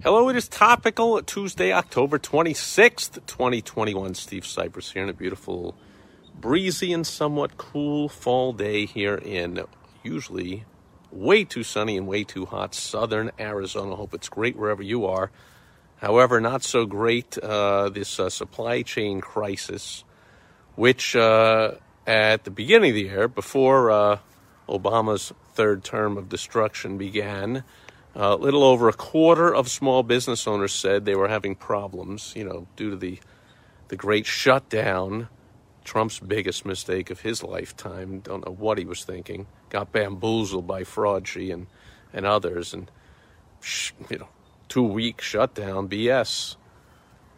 Hello, it is topical Tuesday, October 26th, 2021. Steve Sipress here in a beautiful, breezy, and somewhat cool fall day here in usually way too sunny and way too hot southern Arizona. Hope it's great wherever you are. However, not so great uh, this uh, supply chain crisis, which uh, at the beginning of the year, before uh, Obama's third term of destruction began, a little over a quarter of small business owners said they were having problems, you know, due to the the great shutdown, Trump's biggest mistake of his lifetime. Don't know what he was thinking. Got bamboozled by Fraudgy and and others, and you know, two week shutdown BS.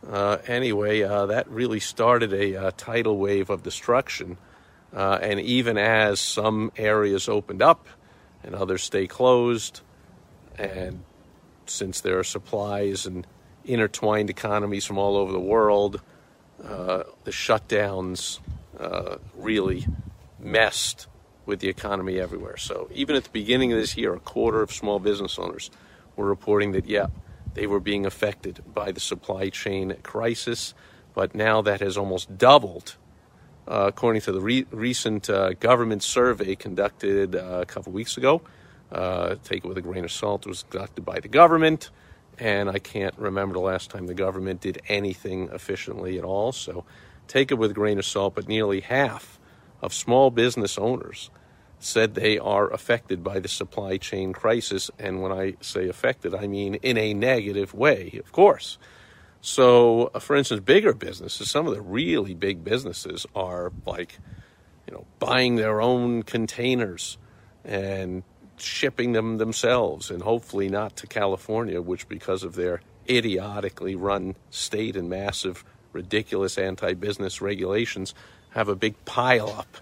Uh, anyway, uh, that really started a uh, tidal wave of destruction. Uh, and even as some areas opened up and others stay closed, and since there are supplies and intertwined economies from all over the world, uh, the shutdowns uh, really messed with the economy everywhere. So even at the beginning of this year, a quarter of small business owners were reporting that, yeah, they were being affected by the supply chain crisis. But now that has almost doubled, uh, according to the re- recent uh, government survey conducted uh, a couple weeks ago. Uh, take it with a grain of salt. Was conducted by the government, and I can't remember the last time the government did anything efficiently at all. So take it with a grain of salt. But nearly half of small business owners said they are affected by the supply chain crisis. And when I say affected, I mean in a negative way, of course. So, uh, for instance, bigger businesses, some of the really big businesses are like, you know, buying their own containers and shipping them themselves, and hopefully not to California, which, because of their idiotically run state and massive, ridiculous anti business regulations, have a big pile up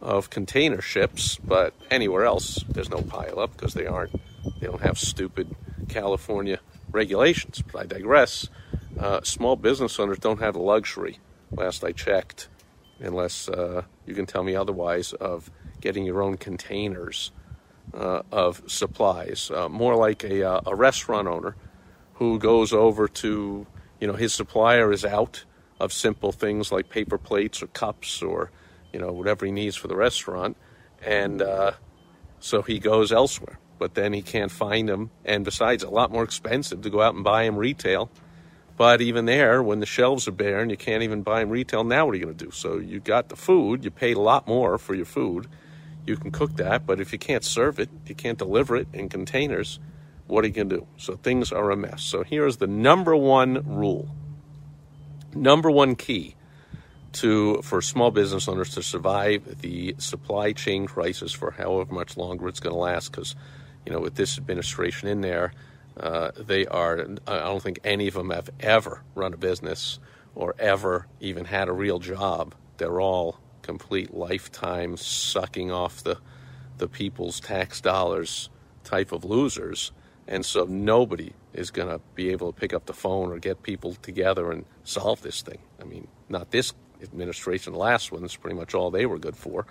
of container ships. But anywhere else, there's no pile up because they aren't, they don't have stupid California regulations. But I digress. Uh, small business owners don't have the luxury, last I checked, unless uh, you can tell me otherwise, of getting your own containers of supplies, uh, more like a, uh, a restaurant owner who goes over to, you know, his supplier is out of simple things like paper plates or cups or, you know, whatever he needs for the restaurant. And uh, so he goes elsewhere. But then he can't find them. And besides, a lot more expensive to go out and buy them retail. But even there, when the shelves are bare and you can't even buy them retail, now what are you going to do? So you got the food, you paid a lot more for your food you can cook that, but if you can't serve it, you can't deliver it in containers, what are you going to do? So things are a mess. So here's the number one rule, number one key to for small business owners to survive the supply chain crisis for however much longer it's going to last. Because you know, with this administration in there, uh, they are. I don't think any of them have ever run a business or ever even had a real job. They're all complete lifetime sucking off the the people's tax dollars type of losers. And so nobody is going to be able to pick up the phone or get people together and solve this thing. I mean, not this administration, the last one, that's pretty much all they were good for.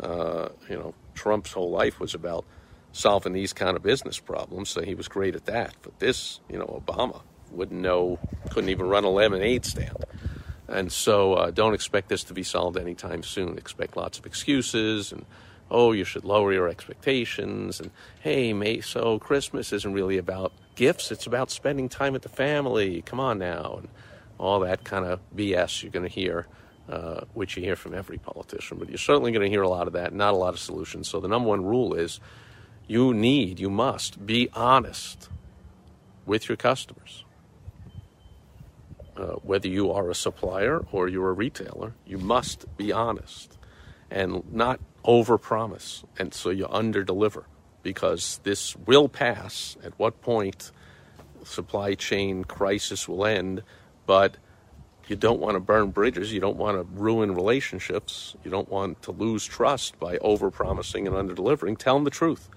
Uh, you know, Trump's whole life was about solving these kind of business problems, so he was great at that. But this, you know, Obama wouldn't know, couldn't even run a lemonade stand. And so uh, don't expect this to be solved anytime soon. Expect lots of excuses and, oh, you should lower your expectations. And, hey, May, so Christmas isn't really about gifts, it's about spending time with the family. Come on now. And all that kind of BS you're going to hear, uh, which you hear from every politician. But you're certainly going to hear a lot of that, not a lot of solutions. So the number one rule is you need, you must be honest with your customers. Uh, whether you are a supplier or you're a retailer, you must be honest and not overpromise. And so you underdeliver because this will pass. At what point supply chain crisis will end? but you don't want to burn bridges. You don't want to ruin relationships. You don't want to lose trust by overpromising and underdelivering. Tell them the truth.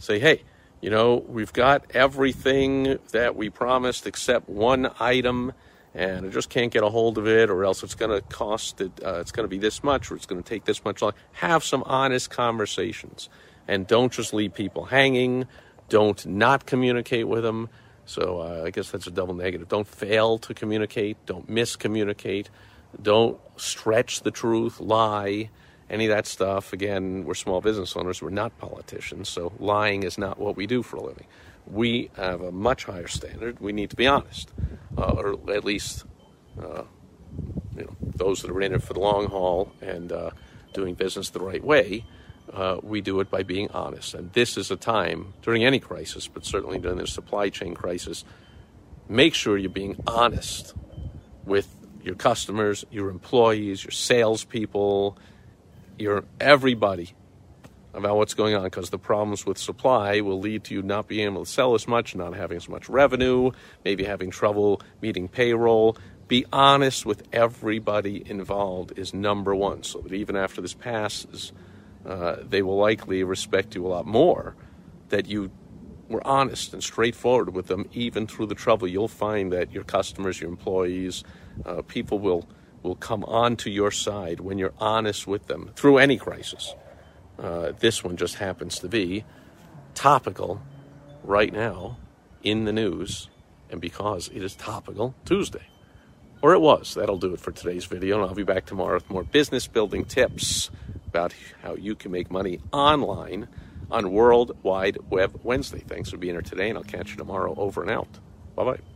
Say, hey, you know, we've got everything that we promised except one item, and I just can't get a hold of it, or else it's going to cost it. Uh, it's going to be this much, or it's going to take this much long. Have some honest conversations, and don't just leave people hanging. Don't not communicate with them. So uh, I guess that's a double negative. Don't fail to communicate. Don't miscommunicate. Don't stretch the truth, lie, any of that stuff. Again, we're small business owners. We're not politicians. So lying is not what we do for a living. We have a much higher standard. We need to be honest, uh, or at least uh, you know those that are in it for the long haul and uh, doing business the right way uh, we do it by being honest. And this is a time during any crisis, but certainly during the supply chain crisis, make sure you're being honest with your customers, your employees, your salespeople, your everybody about what's going on because the problems with supply will lead to you not being able to sell as much, not having as much revenue, maybe having trouble meeting payroll. Be honest with everybody involved is number one so that even after this passes, uh, they will likely respect you a lot more that you were honest and straightforward with them even through the trouble you'll find that your customers your employees uh, people will will come onto your side when you're honest with them through any crisis uh, this one just happens to be topical right now in the news and because it is topical tuesday or it was that'll do it for today's video and i'll be back tomorrow with more business building tips about how you can make money online on World Wide Web Wednesday. Thanks for being here today, and I'll catch you tomorrow. Over and out. Bye bye.